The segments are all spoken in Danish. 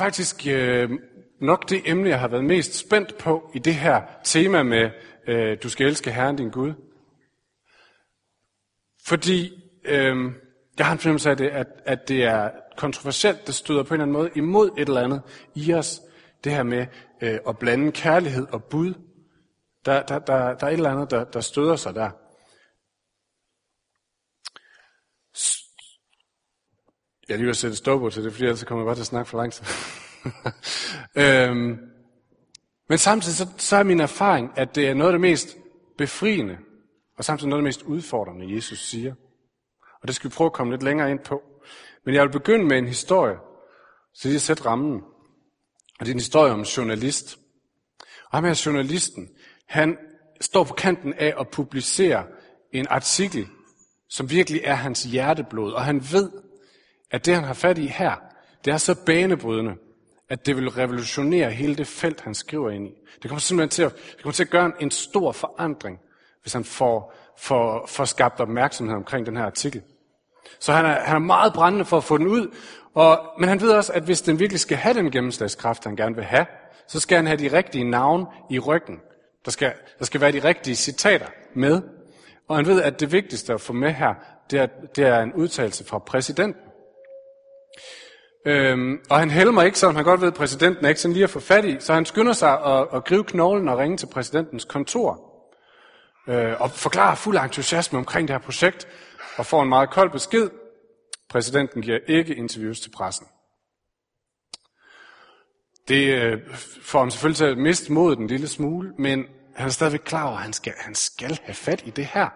faktisk øh, nok det emne, jeg har været mest spændt på i det her tema med, øh, du skal elske Herren din Gud. Fordi øh, jeg har en fornemmelse af det, at, at det er kontroversielt, det støder på en eller anden måde imod et eller andet i os. Det her med øh, at blande kærlighed og bud. Der, der, der, der er et eller andet, der, der støder sig der. Jeg lige vil sætte stopper til det, fordi ellers kommer jeg bare til at snakke for lang tid. øhm, men samtidig så, så er min erfaring, at det er noget af det mest befriende, og samtidig noget af det mest udfordrende, Jesus siger. Og det skal vi prøve at komme lidt længere ind på. Men jeg vil begynde med en historie, så lige at sætte rammen. Og det er en historie om en journalist. Og ham her journalisten, han står på kanten af at publicere en artikel, som virkelig er hans hjerteblod. Og han ved, at det han har fat i her, det er så banebrydende, at det vil revolutionere hele det felt, han skriver ind i. Det kommer simpelthen til at, det kommer til at gøre en stor forandring, hvis han får, får, får skabt opmærksomhed omkring den her artikel. Så han er, han er meget brændende for at få den ud, og, men han ved også, at hvis den virkelig skal have den gennemslagskraft, han gerne vil have, så skal han have de rigtige navn i ryggen. Der skal, der skal være de rigtige citater med. Og han ved, at det vigtigste at få med her, det er, det er en udtalelse fra præsidenten. Øhm, og han helmer ikke, som han godt ved, at præsidenten er ikke sådan lige at få fat i, så han skynder sig at, at gribe knoglen og ringe til præsidentens kontor. Øh, og forklarer fuld entusiasme omkring det her projekt, og får en meget kold besked. Præsidenten giver ikke interviews til pressen. Det øh, får ham selvfølgelig til at miste modet en lille smule, men han er stadigvæk klar over, at han skal, han skal have fat i det her.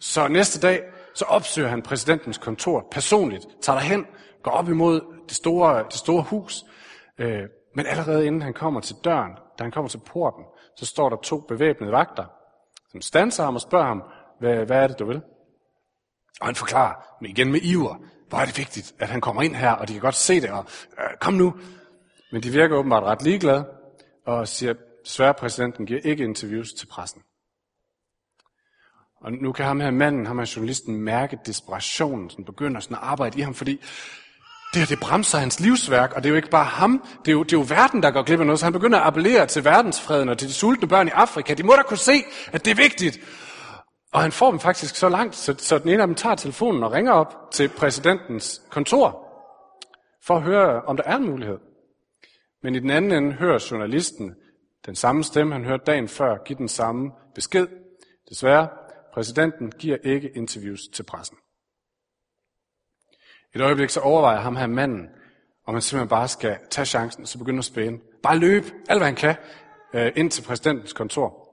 Så næste dag, så opsøger han præsidentens kontor personligt, tager derhen, går op imod det store, det store hus, øh, men allerede inden han kommer til døren, da han kommer til porten, så står der to bevæbnede vagter, som standser ham og spørger ham, hvad, hvad er det, du vil? Og han forklarer, men igen med iver, hvor er det vigtigt, at han kommer ind her, og de kan godt se det, og øh, kom nu. Men de virker åbenbart ret ligeglade, og siger, desværre præsidenten giver ikke interviews til pressen. Og nu kan ham her manden, ham her journalisten, mærke desperationen, som begynder sådan at arbejde i ham, fordi det her, det bremser hans livsværk, og det er jo ikke bare ham, det er jo, det er jo verden, der går glip af noget, så han begynder at appellere til verdensfreden og til de sultne børn i Afrika. De må da kunne se, at det er vigtigt. Og han får dem faktisk så langt, så, så den ene af dem tager telefonen og ringer op til præsidentens kontor, for at høre, om der er en mulighed. Men i den anden ende hører journalisten den samme stemme, han hørte dagen før, give den samme besked. Desværre, præsidenten giver ikke interviews til pressen. Et øjeblik så overvejer ham her manden, om han simpelthen bare skal tage chancen, og så begynde at spæne. Bare løbe alt, hvad han kan, øh, ind til præsidentens kontor.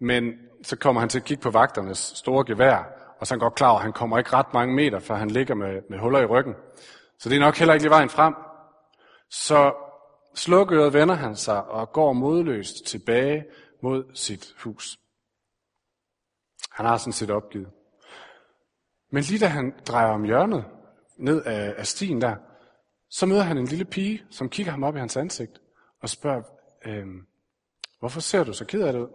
Men så kommer han til at kigge på vagternes store gevær, og så er han godt klar over, at han kommer ikke ret mange meter, for han ligger med, med huller i ryggen. Så det er nok heller ikke lige vejen frem. Så slukøret vender han sig og går modløst tilbage mod sit hus. Han har sådan set opgivet. Men lige da han drejer om hjørnet, ned af, af stien der, så møder han en lille pige, som kigger ham op i hans ansigt og spørger, øhm, hvorfor ser du så ked af det ud?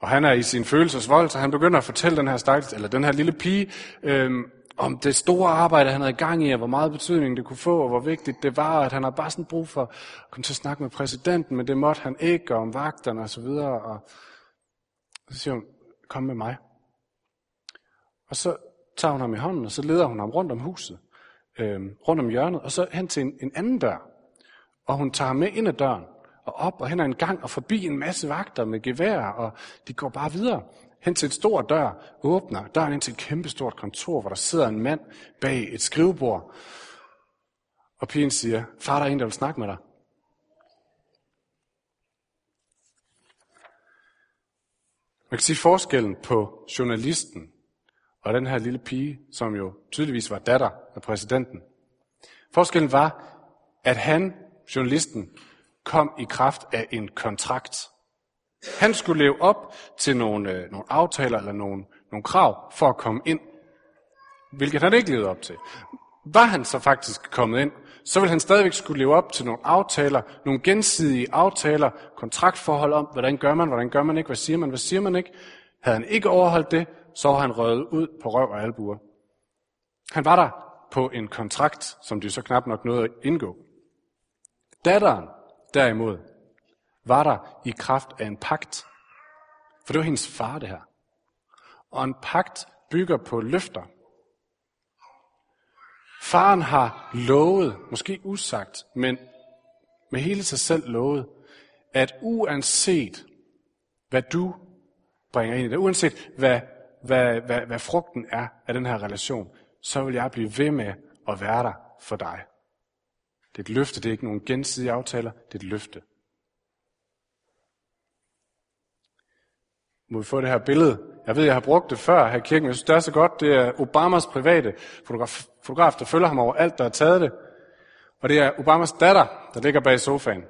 Og han er i sin følelsesvold, så han begynder at fortælle den her stakkels, eller den her lille pige, øhm, om det store arbejde, han havde i gang i, og hvor meget betydning det kunne få, og hvor vigtigt det var, at han har bare sådan brug for at komme til at snakke med præsidenten, men det måtte han ikke, og om vagterne og så videre. Og så siger hun, kom med mig. Og så tager hun ham i hånden, og så leder hun ham rundt om huset, øh, rundt om hjørnet, og så hen til en, en anden dør. Og hun tager ham med ind ad døren, og op og hen ad en gang, og forbi en masse vagter med gevær, og de går bare videre. Hen til et stort dør, åbner døren ind til et kæmpestort kontor, hvor der sidder en mand bag et skrivebord. Og pigen siger, far, der er en, der vil snakke med dig. Man kan sige forskellen på journalisten og den her lille pige, som jo tydeligvis var datter af præsidenten. Forskellen var, at han, journalisten, kom i kraft af en kontrakt. Han skulle leve op til nogle, øh, nogle aftaler eller nogle, nogle krav for at komme ind, hvilket han ikke levede op til. Var han så faktisk kommet ind, så ville han stadigvæk skulle leve op til nogle aftaler, nogle gensidige aftaler, kontraktforhold om, hvordan gør man, hvordan gør man ikke, hvad siger man, hvad siger man ikke. Havde han ikke overholdt det, så var han røget ud på røv og albuer. Han var der på en kontrakt, som de så knap nok nåede at indgå. Datteren, derimod, var der i kraft af en pagt. For det var hendes far, det her. Og en pagt bygger på løfter. Faren har lovet, måske usagt, men med hele sig selv lovet, at uanset hvad du bringer ind i det, uanset hvad, hvad, hvad, hvad frugten er af den her relation, så vil jeg blive ved med at være der for dig. Det er et løfte, det er ikke nogen gensidige aftaler, det er et løfte. Må vi få det her billede? Jeg ved, jeg har brugt det før her i kirken, jeg synes, det er så godt. Det er Obamas private fotograf, fotograf der følger ham over alt, der har taget det. Og det er Obamas datter, der ligger bag sofaen.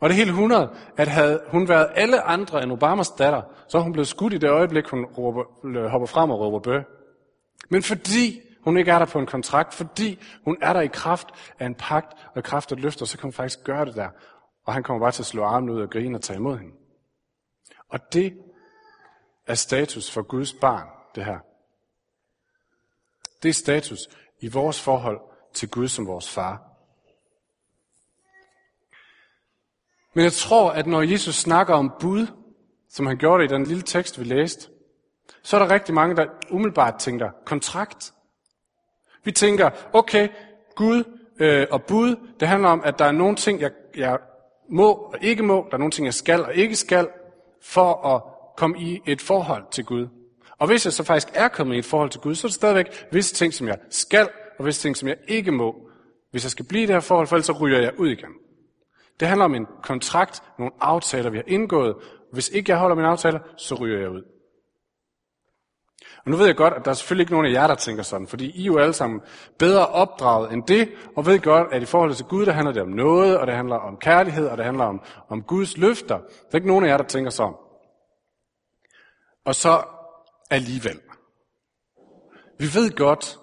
Og det er helt 100, at havde hun været alle andre end Obamas datter, så er hun blevet skudt i det øjeblik, hun råber, hopper frem og råber bø. Men fordi hun ikke er der på en kontrakt, fordi hun er der i kraft af en pagt og i kraft af et løfter, så kan hun faktisk gøre det der. Og han kommer bare til at slå armen ud og grine og tage imod hende. Og det er status for Guds barn, det her. Det er status i vores forhold til Gud som vores far. Men jeg tror, at når Jesus snakker om bud, som han gjorde det i den lille tekst, vi læste, så er der rigtig mange, der umiddelbart tænker kontrakt. Vi tænker, okay, Gud øh, og bud, det handler om, at der er nogle ting, jeg, jeg må og ikke må, der er nogle ting, jeg skal og ikke skal, for at komme i et forhold til Gud. Og hvis jeg så faktisk er kommet i et forhold til Gud, så er det stadigvæk visse ting, som jeg skal, og visse ting, som jeg ikke må. Hvis jeg skal blive i det her forhold, for ellers så ryger jeg ud igen. Det handler om en kontrakt, nogle aftaler, vi har indgået. Hvis ikke jeg holder mine aftaler, så ryger jeg ud. Og nu ved jeg godt, at der er selvfølgelig ikke nogen af jer, der tænker sådan, fordi I er jo alle sammen bedre opdraget end det, og ved godt, at i forhold til Gud, der handler det om noget, og det handler om kærlighed, og det handler om, om Guds løfter. Der er ikke nogen af jer, der tænker sådan. Og så alligevel. Vi ved godt,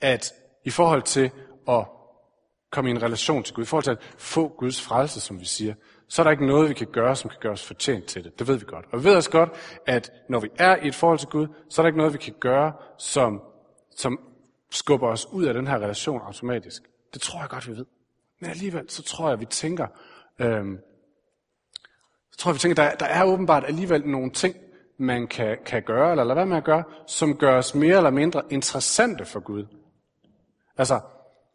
at i forhold til at komme i en relation til Gud, i forhold til at få Guds frelse, som vi siger, så er der ikke noget, vi kan gøre, som kan gøre os fortjent til det. Det ved vi godt. Og vi ved også godt, at når vi er i et forhold til Gud, så er der ikke noget, vi kan gøre, som, som skubber os ud af den her relation automatisk. Det tror jeg godt, vi ved. Men alligevel, så tror jeg, vi tænker, øhm, så tror jeg, vi tænker, der, der er åbenbart alligevel nogle ting, man kan, kan gøre, eller lade være med at gøre, som gør os mere eller mindre interessante for Gud. Altså,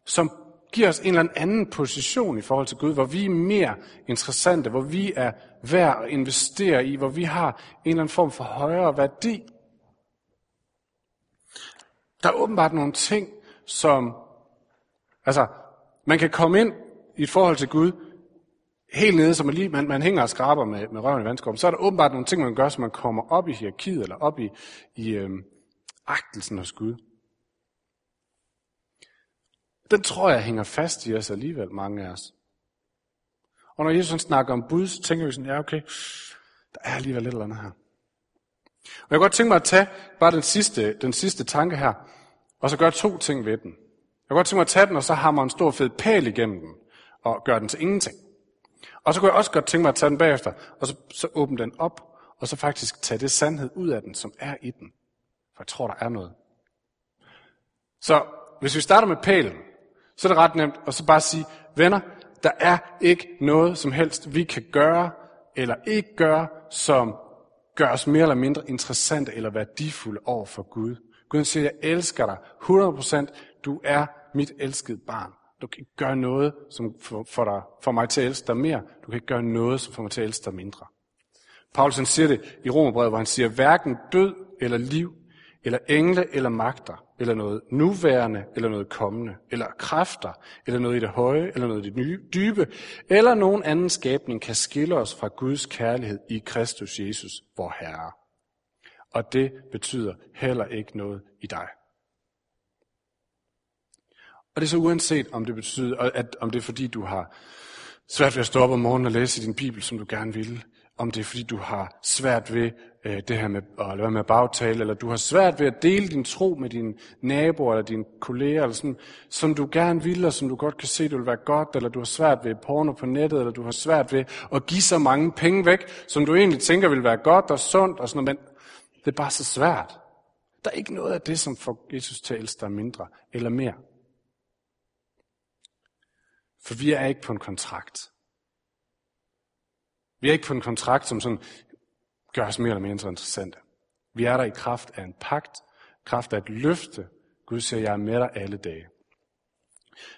som giver os en eller anden position i forhold til Gud, hvor vi er mere interessante, hvor vi er værd at investere i, hvor vi har en eller anden form for højere værdi. Der er åbenbart nogle ting, som, altså, man kan komme ind i et forhold til Gud, helt nede, som man, lige, man, man hænger og skraber med, med røven i vandskorben, så er der åbenbart nogle ting, man gør, så man kommer op i hierarkiet, eller op i, i øhm, agtelsen hos Gud. Den tror jeg hænger fast i os alligevel, mange af os. Og når Jesus snakker om bud, så tænker vi sådan, ja okay, der er alligevel lidt eller andet her. Og jeg kan godt tænke mig at tage bare den sidste, den sidste tanke her, og så gøre to ting ved den. Jeg kan godt tænke mig at tage den, og så hammer en stor fed pæl igennem den, og gøre den til ingenting. Og så kunne jeg også godt tænke mig at tage den bagefter, og så, så åbne den op, og så faktisk tage det sandhed ud af den, som er i den. For jeg tror, der er noget. Så hvis vi starter med pælen, så er det ret nemt at så bare sige, venner, der er ikke noget som helst, vi kan gøre eller ikke gøre, som gør os mere eller mindre interessante eller værdifulde over for Gud. Gud siger, jeg elsker dig 100%, du er mit elskede barn. Du kan ikke gøre noget, som får, dig, får mig til at elske dig mere. Du kan ikke gøre noget, som får mig til at elske dig mindre. Paulus han siger det i Romerbrevet, hvor han siger, hverken død eller liv, eller engle eller magter, eller noget nuværende, eller noget kommende, eller kræfter, eller noget i det høje, eller noget i det nye, dybe, eller nogen anden skabning kan skille os fra Guds kærlighed i Kristus Jesus, vor Herre. Og det betyder heller ikke noget i dig. Og det er så uanset, om det betyder, at, om det er fordi, du har svært ved at stå op om morgenen og læse din bibel, som du gerne vil, om det er fordi, du har svært ved øh, det her med at lade være med at bagtale, eller du har svært ved at dele din tro med dine naboer eller dine kolleger, eller sådan, som du gerne vil, og som du godt kan se, det vil være godt, eller du har svært ved porno på nettet, eller du har svært ved at give så mange penge væk, som du egentlig tænker vil være godt og sundt, og sådan noget, men det er bare så svært. Der er ikke noget af det, som får Jesus til at elske dig mindre eller mere. For vi er ikke på en kontrakt. Vi er ikke på en kontrakt, som sådan gør os mere eller mindre interessante. Vi er der i kraft af en pagt, kraft af et løfte. Gud siger, jeg er med dig alle dage.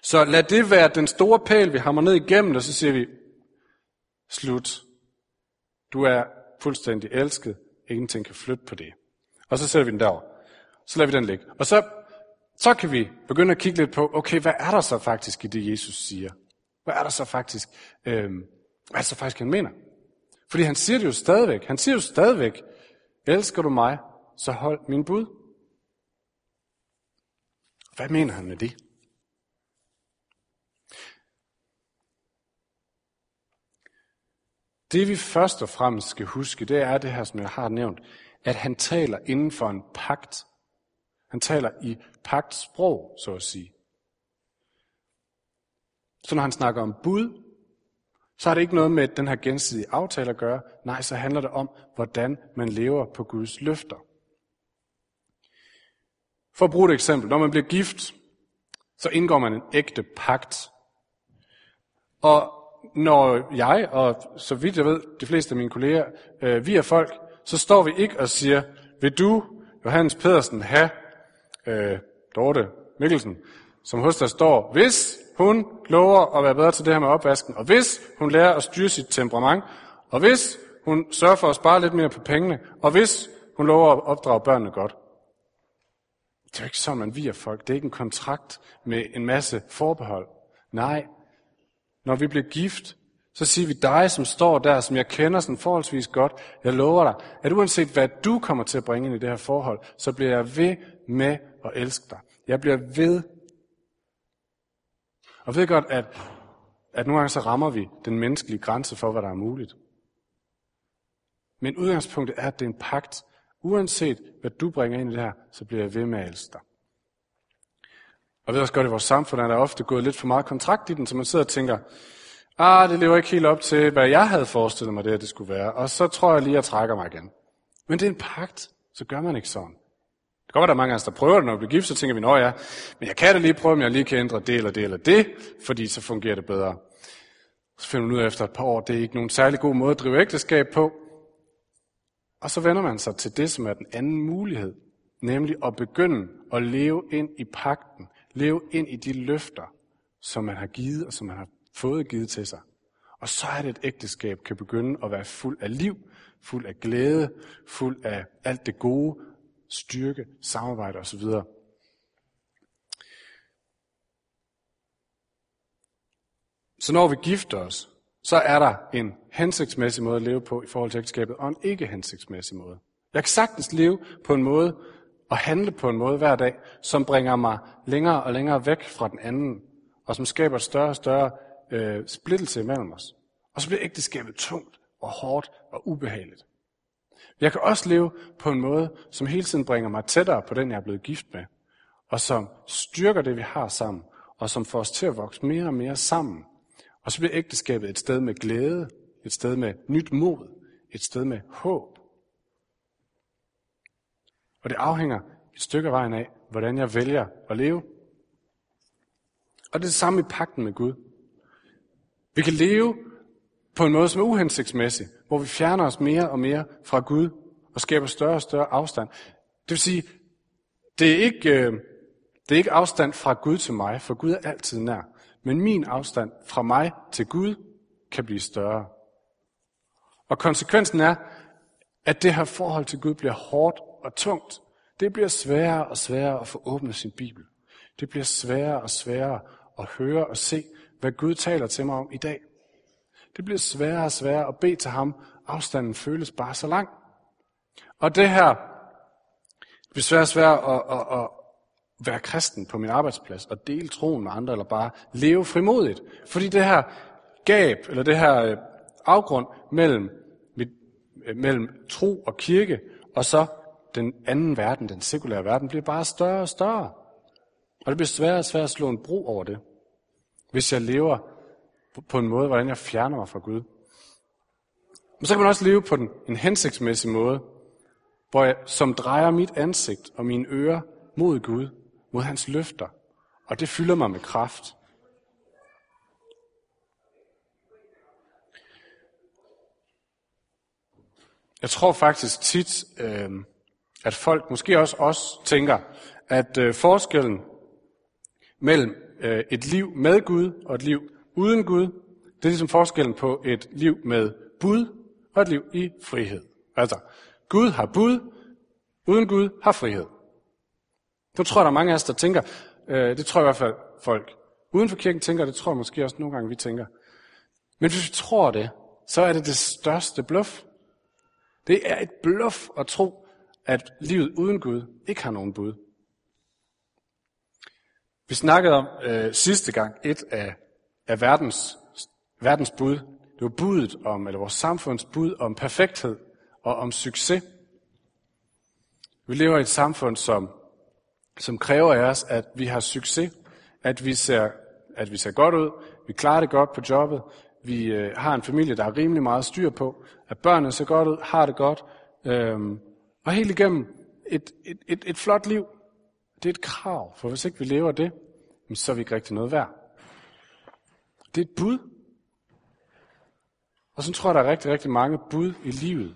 Så lad det være den store pæl, vi hammer ned igennem, og så siger vi, slut. Du er fuldstændig elsket. Ingenting kan flytte på det. Og så sætter vi den derover. Så lader vi den ligge. Og så, så kan vi begynde at kigge lidt på, okay, hvad er der så faktisk i det, Jesus siger? Hvad er der så faktisk, øh, hvad er det så faktisk, han mener? Fordi han siger det jo stadigvæk. Han siger jo stadigvæk, elsker du mig, så hold min bud. Hvad mener han med det? Det vi først og fremmest skal huske, det er det her, som jeg har nævnt, at han taler inden for en pagt. Han taler i pagtsprog, så at sige. Så når han snakker om bud, så har det ikke noget med den her gensidige aftale at gøre. Nej, så handler det om, hvordan man lever på Guds løfter. For at bruge et eksempel. Når man bliver gift, så indgår man en ægte pagt. Og når jeg, og så vidt jeg ved, de fleste af mine kolleger, øh, vi er folk, så står vi ikke og siger, vil du, Johannes Pedersen, have øh, Dorte Mikkelsen, som hos dig står, hvis hun lover at være bedre til det her med opvasken, og hvis hun lærer at styre sit temperament, og hvis hun sørger for at spare lidt mere på pengene, og hvis hun lover at opdrage børnene godt. Det er jo ikke sådan, man virer folk. Det er ikke en kontrakt med en masse forbehold. Nej, når vi bliver gift, så siger vi dig, som står der, som jeg kender sådan forholdsvis godt, jeg lover dig, at uanset hvad du kommer til at bringe ind i det her forhold, så bliver jeg ved med at elske dig. Jeg bliver ved. Og ved godt, at, at nogle gange så rammer vi den menneskelige grænse for, hvad der er muligt. Men udgangspunktet er, at det er en pagt. Uanset hvad du bringer ind i det her, så bliver jeg ved med at elske dig. Og ved også godt, at i vores samfund er der ofte gået lidt for meget kontrakt i den, så man sidder og tænker, ah, det lever ikke helt op til, hvad jeg havde forestillet mig, det her det skulle være. Og så tror jeg lige, at jeg trækker mig igen. Men det er en pagt, så gør man ikke sådan. Godt være, der er mange af os, der prøver det, når vi bliver gift, så tænker vi, nå ja, men jeg kan da lige prøve, om jeg lige kan ændre det eller det eller det, fordi så fungerer det bedre. Så finder man ud af efter et par år, det er ikke nogen særlig god måde at drive ægteskab på. Og så vender man sig til det, som er den anden mulighed, nemlig at begynde at leve ind i pakten, leve ind i de løfter, som man har givet og som man har fået givet til sig. Og så er det, et ægteskab kan begynde at være fuld af liv, fuld af glæde, fuld af alt det gode, styrke, samarbejde osv. Så når vi gifter os, så er der en hensigtsmæssig måde at leve på i forhold til ægteskabet, og en ikke hensigtsmæssig måde. Jeg kan sagtens leve på en måde, og handle på en måde hver dag, som bringer mig længere og længere væk fra den anden, og som skaber større og større øh, splittelse imellem os. Og så bliver ægteskabet tungt og hårdt og ubehageligt. Jeg kan også leve på en måde, som hele tiden bringer mig tættere på den, jeg er blevet gift med, og som styrker det, vi har sammen, og som får os til at vokse mere og mere sammen. Og så bliver ægteskabet et sted med glæde, et sted med nyt mod, et sted med håb. Og det afhænger et stykke af vejen af, hvordan jeg vælger at leve. Og det er det samme i pakten med Gud. Vi kan leve på en måde, som er uhensigtsmæssig, hvor vi fjerner os mere og mere fra Gud og skaber større og større afstand. Det vil sige, det er ikke, øh, det er ikke afstand fra Gud til mig, for Gud er altid nær. Men min afstand fra mig til Gud kan blive større. Og konsekvensen er, at det her forhold til Gud bliver hårdt og tungt. Det bliver sværere og sværere at få åbnet sin Bibel. Det bliver sværere og sværere at høre og se, hvad Gud taler til mig om i dag. Det bliver sværere og sværere at bede til ham. Afstanden føles bare så lang. Og det her det bliver sværere og sværere at, at, at være kristen på min arbejdsplads og dele troen med andre, eller bare leve frimodigt. Fordi det her gab, eller det her øh, afgrund mellem, mit, øh, mellem tro og kirke, og så den anden verden, den sekulære verden, bliver bare større og større. Og det bliver sværere og sværere at slå en bro over det hvis jeg lever på en måde, hvordan jeg fjerner mig fra Gud. Men så kan man også leve på den, en hensigtsmæssig måde, hvor jeg, som drejer mit ansigt og mine ører mod Gud, mod hans løfter. Og det fylder mig med kraft. Jeg tror faktisk tit, øh, at folk, måske også os, tænker, at øh, forskellen mellem øh, et liv med Gud og et liv uden Gud, det er ligesom forskellen på et liv med bud og et liv i frihed. Altså, Gud har bud, uden Gud har frihed. Nu tror jeg, der er mange af os, der tænker, øh, det tror jeg i hvert fald folk uden for kirken tænker, det tror jeg måske også nogle gange, vi tænker. Men hvis vi tror det, så er det det største bluff. Det er et bluff at tro, at livet uden Gud ikke har nogen bud. Vi snakkede om øh, sidste gang et af, af verdens, verdens bud. Det var budet om, eller vores samfunds bud om perfekthed og om succes. Vi lever i et samfund, som, som kræver af os, at vi har succes, at vi ser, at vi ser godt ud, vi klarer det godt på jobbet, vi øh, har en familie, der har rimelig meget styr på, at børnene ser godt ud, har det godt, øhm, og helt igennem et, et, et, et flot liv. Det er et krav, for hvis ikke vi lever det, så er vi ikke rigtig noget værd. Det er et bud. Og så tror jeg, der er rigtig, rigtig mange bud i livet,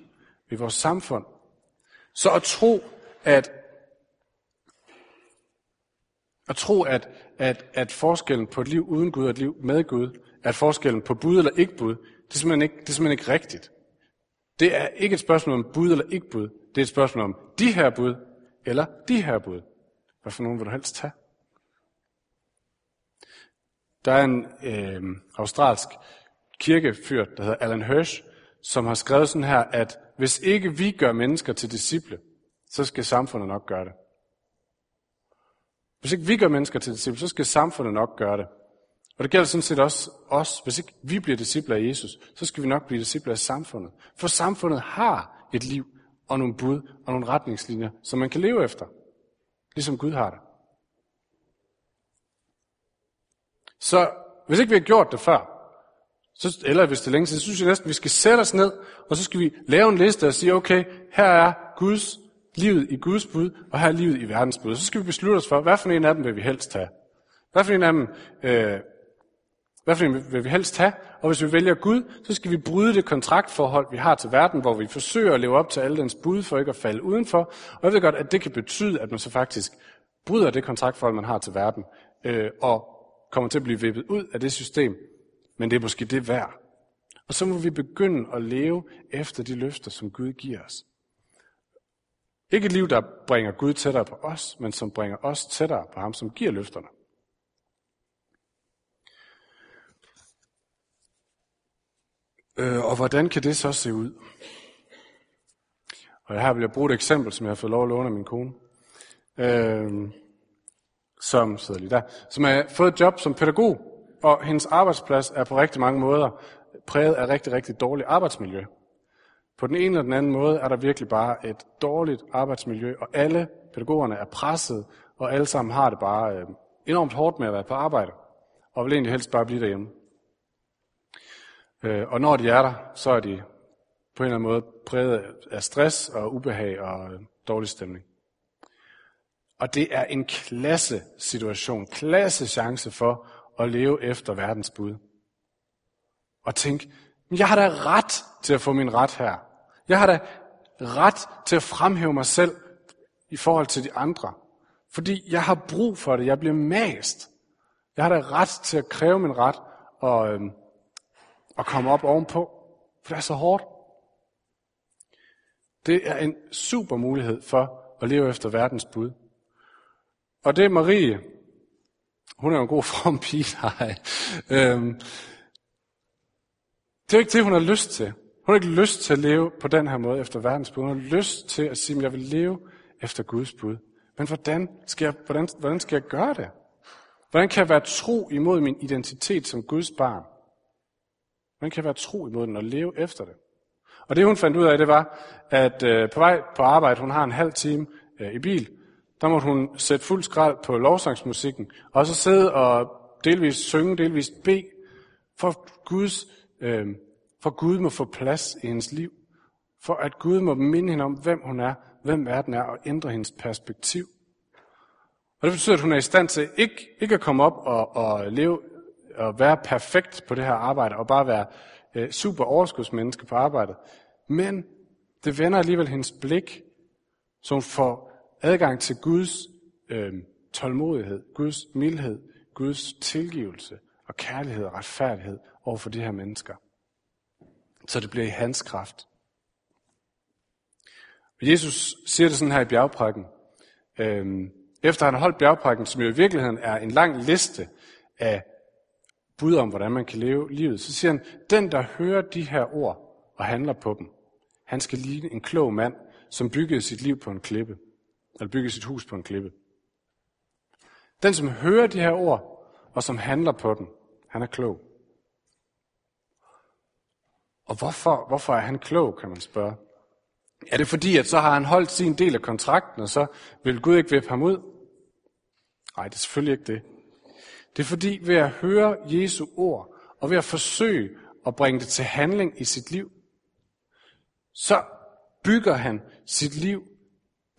i vores samfund. Så at tro, at at tro, at, at, at forskellen på et liv uden Gud og et liv med Gud, at forskellen på bud eller ikke bud, det er simpelthen ikke, det er simpelthen ikke rigtigt. Det er ikke et spørgsmål om bud eller ikke bud. Det er et spørgsmål om de her bud eller de her bud. Hvad for nogen vil du helst tage? Der er en øh, australsk kirkefyr, der hedder Alan Hirsch, som har skrevet sådan her, at hvis ikke vi gør mennesker til disciple, så skal samfundet nok gøre det. Hvis ikke vi gør mennesker til disciple, så skal samfundet nok gøre det. Og det gælder sådan set også os. Hvis ikke vi bliver disciple af Jesus, så skal vi nok blive disciple af samfundet. For samfundet har et liv og nogle bud og nogle retningslinjer, som man kan leve efter. Ligesom Gud har det. Så hvis ikke vi har gjort det før, så, eller hvis det er længe siden, så synes jeg næsten, at vi skal sætte os ned, og så skal vi lave en liste og sige, okay, her er Guds livet i Guds bud, og her er livet i verdens bud. Så skal vi beslutte os for, hvad for en af dem vil vi helst tage. Hvad for en af dem, øh, hvad for en vil vi helst have? Og hvis vi vælger Gud, så skal vi bryde det kontraktforhold, vi har til verden, hvor vi forsøger at leve op til alle dens bud, for ikke at falde udenfor. Og jeg ved godt, at det kan betyde, at man så faktisk bryder det kontraktforhold, man har til verden, øh, og kommer til at blive vippet ud af det system. Men det er måske det værd. Og så må vi begynde at leve efter de løfter, som Gud giver os. Ikke et liv, der bringer Gud tættere på os, men som bringer os tættere på ham, som giver løfterne. Øh, og hvordan kan det så se ud? Og her vil jeg bruge et eksempel, som jeg har fået lov at låne af min kone, øh, som sidder lige der, som har fået et job som pædagog, og hendes arbejdsplads er på rigtig mange måder præget af rigtig, rigtig dårligt arbejdsmiljø. På den ene eller den anden måde er der virkelig bare et dårligt arbejdsmiljø, og alle pædagogerne er presset, og alle sammen har det bare øh, enormt hårdt med at være på arbejde, og vil egentlig helst bare blive derhjemme. Øh, og når de er der, så er de på en eller anden måde præget af stress og ubehag og øh, dårlig stemning. Og det er en klasse situation, klasse chance for at leve efter verdens bud. Og tænk, jeg har da ret til at få min ret her. Jeg har da ret til at fremhæve mig selv i forhold til de andre. Fordi jeg har brug for det. Jeg bliver mast. Jeg har da ret til at kræve min ret og, øhm, og komme op ovenpå. For det er så hårdt. Det er en super mulighed for at leve efter verdens bud. Og det er Marie. Hun er jo en god form pige. øhm, det er ikke det, hun har lyst til. Hun har ikke lyst til at leve på den her måde efter verdens bud. Hun har lyst til at sige, at jeg vil leve efter Guds bud. Men hvordan skal, jeg, hvordan, hvordan skal jeg gøre det? Hvordan kan jeg være tro imod min identitet som Guds barn? Hvordan kan jeg være tro imod den og leve efter det? Og det hun fandt ud af, det var, at øh, på vej på arbejde, hun har en halv time øh, i bil, der måtte hun sætte fuld skrald på lovsangsmusikken, og så sidde og delvis synge, delvis bede, for Guds øh, for Gud må få plads i hendes liv. For at Gud må minde hende om, hvem hun er, hvem verden er, og ændre hendes perspektiv. Og det betyder, at hun er i stand til ikke, ikke at komme op og, og leve og være perfekt på det her arbejde, og bare være øh, super overskudsmenneske på arbejdet. Men Det vender alligevel hendes blik, så hun får adgang til Guds øh, tålmodighed, Guds mildhed, Guds tilgivelse og kærlighed og retfærdighed over for de her mennesker. Så det bliver i hans kraft. Jesus siger det sådan her i bjergprækken. Øhm, efter han har holdt bjergprækken, som jo i virkeligheden er en lang liste af bud om, hvordan man kan leve livet, så siger han, den der hører de her ord og handler på dem, han skal ligne en klog mand, som byggede sit liv på en klippe, eller bygge sit hus på en klippe. Den, som hører de her ord, og som handler på dem, han er klog. Og hvorfor, hvorfor er han klog, kan man spørge. Er det fordi, at så har han holdt sin del af kontrakten, og så vil Gud ikke vippe ham ud? Nej, det er selvfølgelig ikke det. Det er fordi, ved at høre Jesu ord, og ved at forsøge at bringe det til handling i sit liv, så bygger han sit liv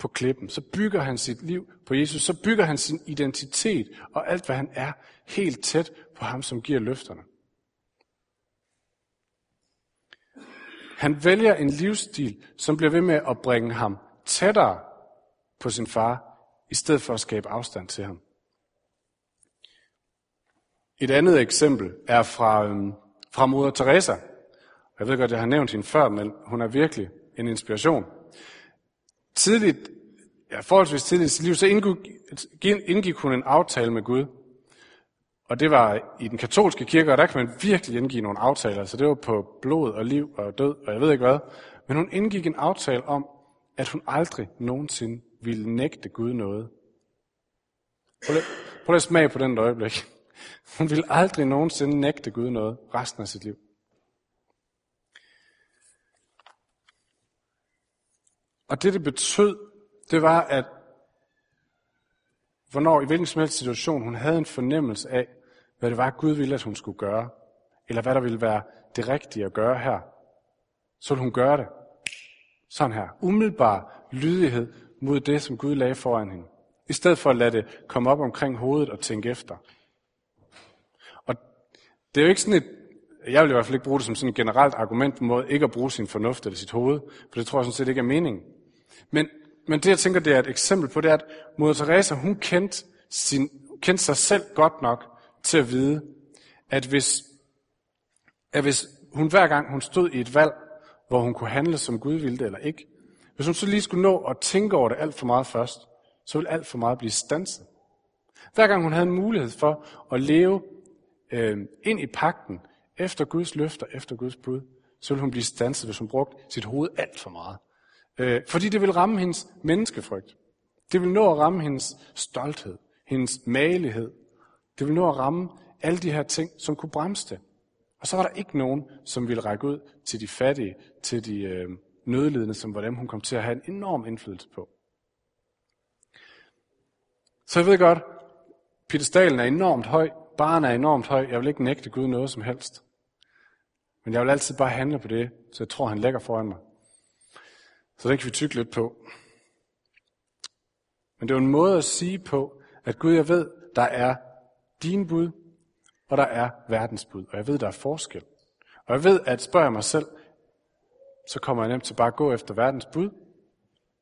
på klippen. Så bygger han sit liv på Jesus. Så bygger han sin identitet og alt, hvad han er, helt tæt på ham, som giver løfterne. Han vælger en livsstil, som bliver ved med at bringe ham tættere på sin far, i stedet for at skabe afstand til ham. Et andet eksempel er fra, øhm, fra moder Teresa. Jeg ved godt, jeg har nævnt hende før, men hun er virkelig en inspiration. Tidligt, ja, forholdsvis tidligt i sit liv, så indgik, indgik hun en aftale med Gud. Og det var i den katolske kirke, og der kan man virkelig indgive nogle aftaler. Så det var på blod og liv og død, og jeg ved ikke hvad. Men hun indgik en aftale om, at hun aldrig nogensinde ville nægte Gud noget. Prøv lige, prøv lige at smage på den øjeblik. Hun ville aldrig nogensinde nægte Gud noget resten af sit liv. Og det, det betød, det var, at hvornår i hvilken som helst situation hun havde en fornemmelse af, hvad det var, Gud ville, at hun skulle gøre, eller hvad der ville være det rigtige at gøre her, så ville hun gøre det. Sådan her. Umiddelbar lydighed mod det, som Gud lagde foran hende. I stedet for at lade det komme op omkring hovedet og tænke efter. Og det er jo ikke sådan et, jeg vil i hvert fald ikke bruge det som sådan et generelt argument på måde ikke at bruge sin fornuft eller sit hoved, for det tror jeg sådan set ikke er meningen. Men, men det jeg tænker, det er et eksempel på, det er, at Moder Teresa, hun kendte, sin, kendte sig selv godt nok til at vide, at hvis, at hvis hun hver gang hun stod i et valg, hvor hun kunne handle som Gud ville det eller ikke, hvis hun så lige skulle nå at tænke over det alt for meget først, så ville alt for meget blive stanset. Hver gang hun havde en mulighed for at leve øh, ind i pakten, efter Guds løfter, efter Guds bud, så ville hun blive stanset, hvis hun brugte sit hoved alt for meget. Øh, fordi det vil ramme hendes menneskefrygt. Det vil nå at ramme hendes stolthed, hendes malighed, det vil nå at ramme alle de her ting, som kunne bremse det. Og så var der ikke nogen, som ville række ud til de fattige, til de øh, nødlidende, som var dem, hun kom til at have en enorm indflydelse på. Så jeg ved godt, pedestalen er enormt høj, barn er enormt høj, jeg vil ikke nægte Gud noget som helst. Men jeg vil altid bare handle på det, så jeg tror, han lægger foran mig. Så den kan vi tykke lidt på. Men det er en måde at sige på, at Gud, jeg ved, der er din bud, og der er verdens bud. Og jeg ved, der er forskel. Og jeg ved, at spørger jeg mig selv, så kommer jeg nemt til bare at gå efter verdens bud.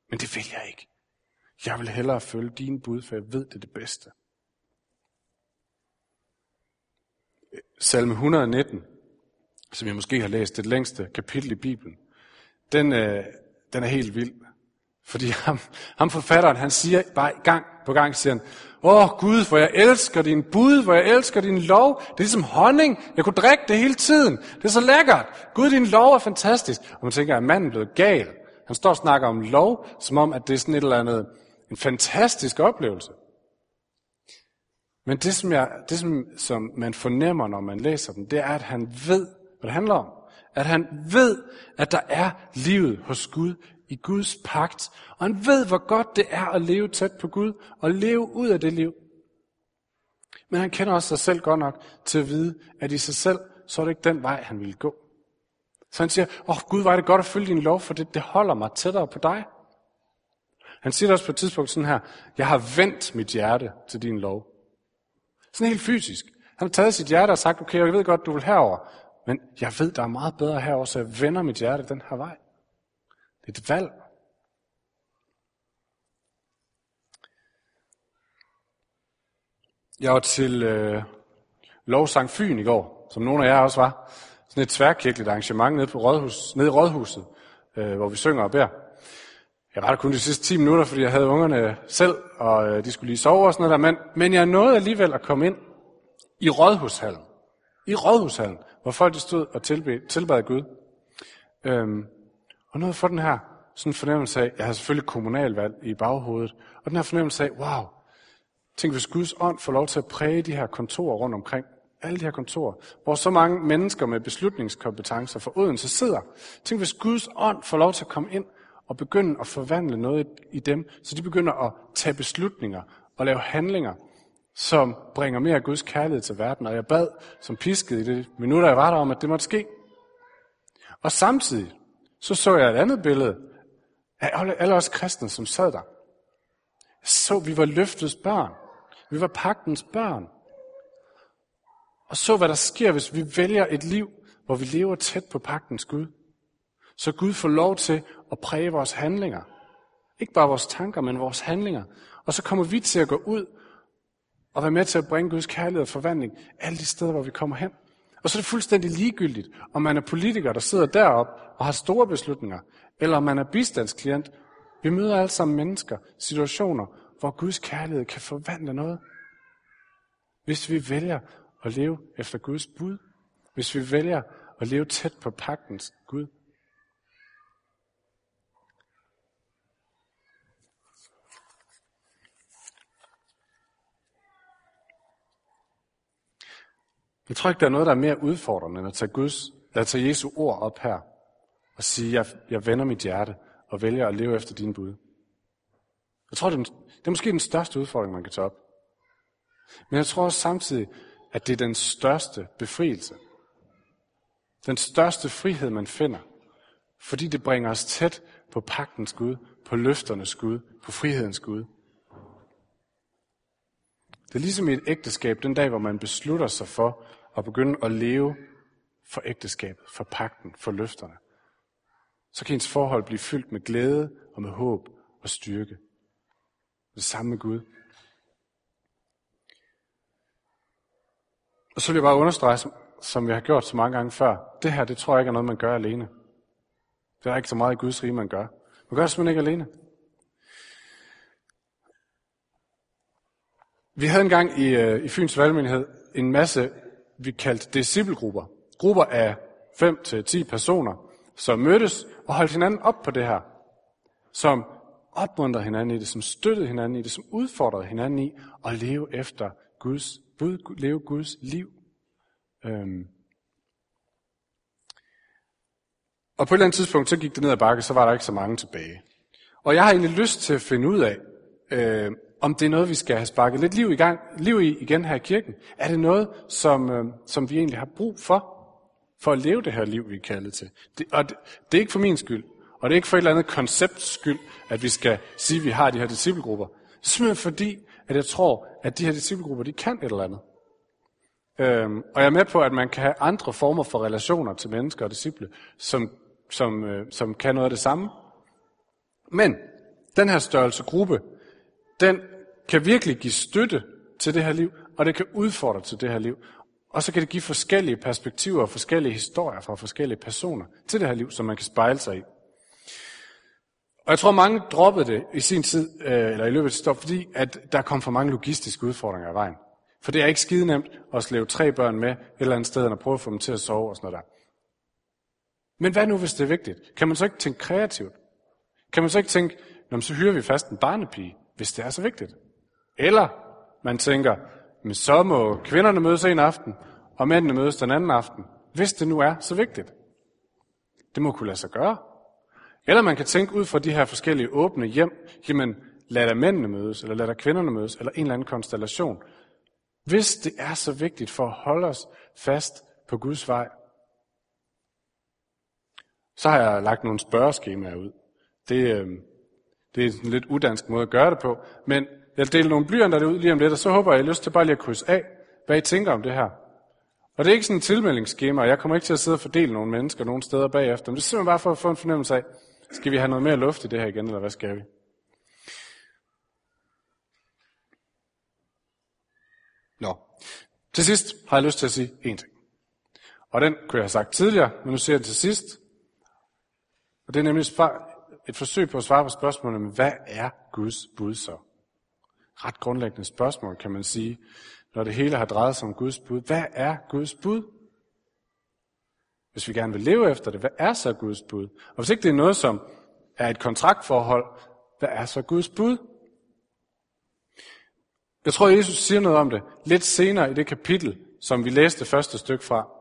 Men det vil jeg ikke. Jeg vil hellere følge dine bud, for jeg ved, det er det bedste. Salme 119, som jeg måske har læst det længste kapitel i Bibelen, den, øh, den er helt vild. Fordi ham, ham forfatteren, han siger bare gang på gang, siger han, Åh oh, Gud, hvor jeg elsker din bud, hvor jeg elsker din lov. Det er ligesom honning. Jeg kunne drikke det hele tiden. Det er så lækkert. Gud, din lov er fantastisk. Og man tænker, at manden er blevet gal. Han står og snakker om lov, som om, at det er sådan et eller andet, en fantastisk oplevelse. Men det, som, jeg, det som, som man fornemmer, når man læser den, det er, at han ved, hvad det handler om. At han ved, at der er livet hos Gud i Guds pagt, og han ved, hvor godt det er at leve tæt på Gud, og leve ud af det liv. Men han kender også sig selv godt nok til at vide, at i sig selv, så er det ikke den vej, han ville gå. Så han siger, åh oh, Gud, var det godt at følge din lov, for det, det holder mig tættere på dig. Han siger også på et tidspunkt sådan her, jeg har vendt mit hjerte til din lov. Sådan helt fysisk. Han har taget sit hjerte og sagt, okay, jeg ved godt, du vil herover, men jeg ved, der er meget bedre her også, jeg vender mit hjerte den her vej. Det er et valg. Jeg var til øh, Lovsang Fyn i går, som nogle af jer også var. Sådan et tværkirkeligt arrangement nede, på Rådhus, nede i Rådhuset, øh, hvor vi synger og beder. Jeg var der kun de sidste 10 minutter, fordi jeg havde ungerne selv, og øh, de skulle lige sove og sådan noget der. Men, men jeg nåede alligevel at komme ind i Rådhushallen. I Rådhushallen, hvor folk de stod og tilbad, tilbad Gud. Øhm, og noget for den her sådan fornemmelse af, jeg har selvfølgelig kommunalvalg i baghovedet, og den her fornemmelse af, wow, tænk hvis Guds ånd får lov til at præge de her kontorer rundt omkring, alle de her kontorer, hvor så mange mennesker med beslutningskompetencer for Odense sidder. Tænk hvis Guds ånd får lov til at komme ind og begynde at forvandle noget i dem, så de begynder at tage beslutninger og lave handlinger, som bringer mere af Guds kærlighed til verden. Og jeg bad som pisket i det minutter, jeg var der om, at det måtte ske. Og samtidig, så så jeg et andet billede af alle os kristne, som sad der. Så vi var løftets børn. Vi var pagtens børn. Og så hvad der sker, hvis vi vælger et liv, hvor vi lever tæt på pagtens Gud. Så Gud får lov til at præge vores handlinger. Ikke bare vores tanker, men vores handlinger. Og så kommer vi til at gå ud og være med til at bringe Guds kærlighed og forvandling alle de steder, hvor vi kommer hen. Og så er det fuldstændig ligegyldigt, om man er politiker, der sidder deroppe og har store beslutninger, eller om man er bistandsklient. Vi møder alle sammen mennesker, situationer, hvor Guds kærlighed kan forvandle noget. Hvis vi vælger at leve efter Guds bud, hvis vi vælger at leve tæt på pagtens Gud. Jeg tror ikke, der er noget, der er mere udfordrende, end at tage, Guds, at tage Jesu ord op her og sige, jeg, jeg vender mit hjerte og vælger at leve efter dine bud. Jeg tror, det er, det er måske den største udfordring, man kan tage op. Men jeg tror også samtidig, at det er den største befrielse. Den største frihed, man finder. Fordi det bringer os tæt på pagtens Gud, på løfternes Gud, på frihedens Gud. Det er ligesom i et ægteskab, den dag, hvor man beslutter sig for at begynde at leve for ægteskabet, for pagten, for løfterne. Så kan ens forhold blive fyldt med glæde og med håb og styrke. Det samme med Gud. Og så vil jeg bare understrege, som vi har gjort så mange gange før, det her, det tror jeg ikke er noget, man gør alene. Det er ikke så meget i Guds rige, man gør. Man gør det simpelthen ikke alene. Vi havde engang i, øh, i Fyns Valgmenighed en masse, vi kaldte disciplegrupper. Grupper af 5-10 personer, som mødtes og holdt hinanden op på det her. Som opmuntrede hinanden i det, som støttede hinanden i det, som udfordrede hinanden i at leve efter Guds bud, leve Guds liv. Øhm. Og på et eller andet tidspunkt, så gik det ned ad bakke, så var der ikke så mange tilbage. Og jeg har egentlig lyst til at finde ud af, øh, om det er noget, vi skal have sparket lidt liv i gang, liv i igen her i kirken. Er det noget, som, øh, som vi egentlig har brug for, for at leve det her liv, vi er kaldet til? Det, og det, det er ikke for min skyld, og det er ikke for et eller andet koncepts skyld, at vi skal sige, at vi har de her disciplegrupper. Det er simpelthen fordi, at jeg tror, at de her disciplegrupper, de kan et eller andet. Øhm, og jeg er med på, at man kan have andre former for relationer til mennesker og disciple, som, som, øh, som kan noget af det samme. Men den her størrelse gruppe, den kan virkelig give støtte til det her liv, og det kan udfordre til det her liv. Og så kan det give forskellige perspektiver og forskellige historier fra forskellige personer til det her liv, som man kan spejle sig i. Og jeg tror, mange droppede det i sin tid, øh, eller i løbet af stop, fordi at der kom for mange logistiske udfordringer i vejen. For det er ikke skide nemt at slæve tre børn med et eller andet sted, og prøve at få dem til at sove og sådan noget der. Men hvad nu, hvis det er vigtigt? Kan man så ikke tænke kreativt? Kan man så ikke tænke, Nå, så hyrer vi fast en barnepige, hvis det er så vigtigt? Eller man tænker, men så må kvinderne mødes en aften, og mændene mødes den anden aften, hvis det nu er så vigtigt. Det må kunne lade sig gøre. Eller man kan tænke ud fra de her forskellige åbne hjem, jamen lad der mændene mødes, eller lad der kvinderne mødes, eller en eller anden konstellation. Hvis det er så vigtigt for at holde os fast på Guds vej, så har jeg lagt nogle spørgeskemaer ud. Det, øh, det er en lidt udansk måde at gøre det på, men jeg deler nogle blyanter ud lige om lidt, og så håber jeg, at I har lyst til bare lige at krydse af, hvad I tænker om det her. Og det er ikke sådan en tilmeldingsskema, og jeg kommer ikke til at sidde og fordele nogle mennesker nogle steder bagefter, men det er simpelthen bare for at få en fornemmelse af, Skal vi have noget mere luft i det her igen, eller hvad skal vi? Nå. Til sidst har jeg lyst til at sige en ting. Og den kunne jeg have sagt tidligere, men nu siger jeg den til sidst. Og det er nemlig et forsøg på at svare på spørgsmålet, hvad er Guds bud så? Ret grundlæggende spørgsmål, kan man sige, når det hele har drejet sig om Guds bud. Hvad er Guds bud? Hvis vi gerne vil leve efter det, hvad er så Guds bud? Og hvis ikke det er noget, som er et kontraktforhold, hvad er så Guds bud? Jeg tror, Jesus siger noget om det lidt senere i det kapitel, som vi læste første stykke fra.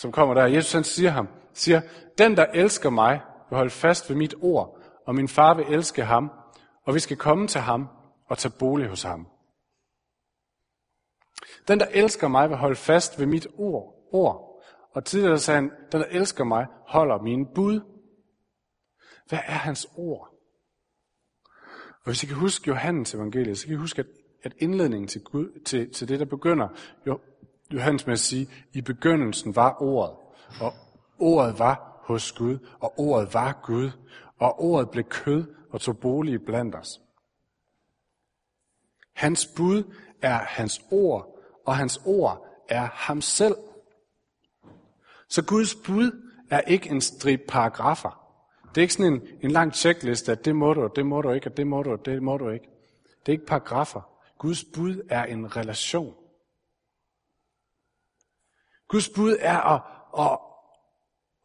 Som kommer der. Jesus han siger ham, siger, den der elsker mig, vil holde fast ved mit ord, og min far vil elske ham, og vi skal komme til ham og tage bolig hos ham. Den, der elsker mig, vil holde fast ved mit ord. ord. Og tidligere sagde han, den, der elsker mig, holder mine bud. Hvad er hans ord? Og hvis I kan huske Johannes evangeliet, så kan I huske, at, at indledningen til, Gud, til, til det, der begynder, jo, Johannes med at sige, i begyndelsen var ordet, og ordet var hos Gud, og ordet var Gud, og ordet blev kød og tog bolig blandt os. Hans bud er hans ord, og hans ord er ham selv. Så Guds bud er ikke en strip paragrafer. Det er ikke sådan en, en lang checkliste, at det må du, det må du ikke, og det må du, og det må du ikke. Det er ikke paragrafer. Guds bud er en relation. Guds bud er at, at,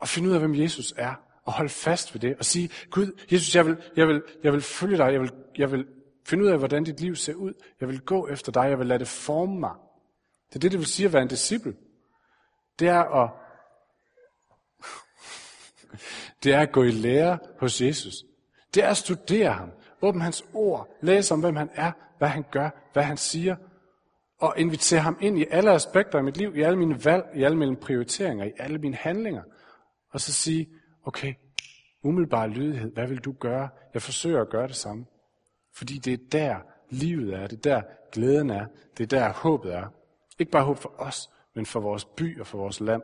at finde ud af, hvem Jesus er, og holde fast ved det, og sige, Gud, Jesus, jeg vil, jeg vil, jeg vil følge dig, jeg vil, jeg vil finde ud af, hvordan dit liv ser ud, jeg vil gå efter dig, jeg vil lade det forme mig. Det er det, det vil sige at være en disciple. Det er at, det er at gå i lære hos Jesus. Det er at studere ham, åbne hans ord, læse om, hvem han er, hvad han gør, hvad han siger, og invitere ham ind i alle aspekter af mit liv, i alle mine valg, i alle mine prioriteringer, i alle mine handlinger. Og så sige, okay, umiddelbar lydighed, hvad vil du gøre? Jeg forsøger at gøre det samme. Fordi det er der livet er, det er der glæden er, det er der håbet er. Ikke bare håb for os, men for vores by og for vores land.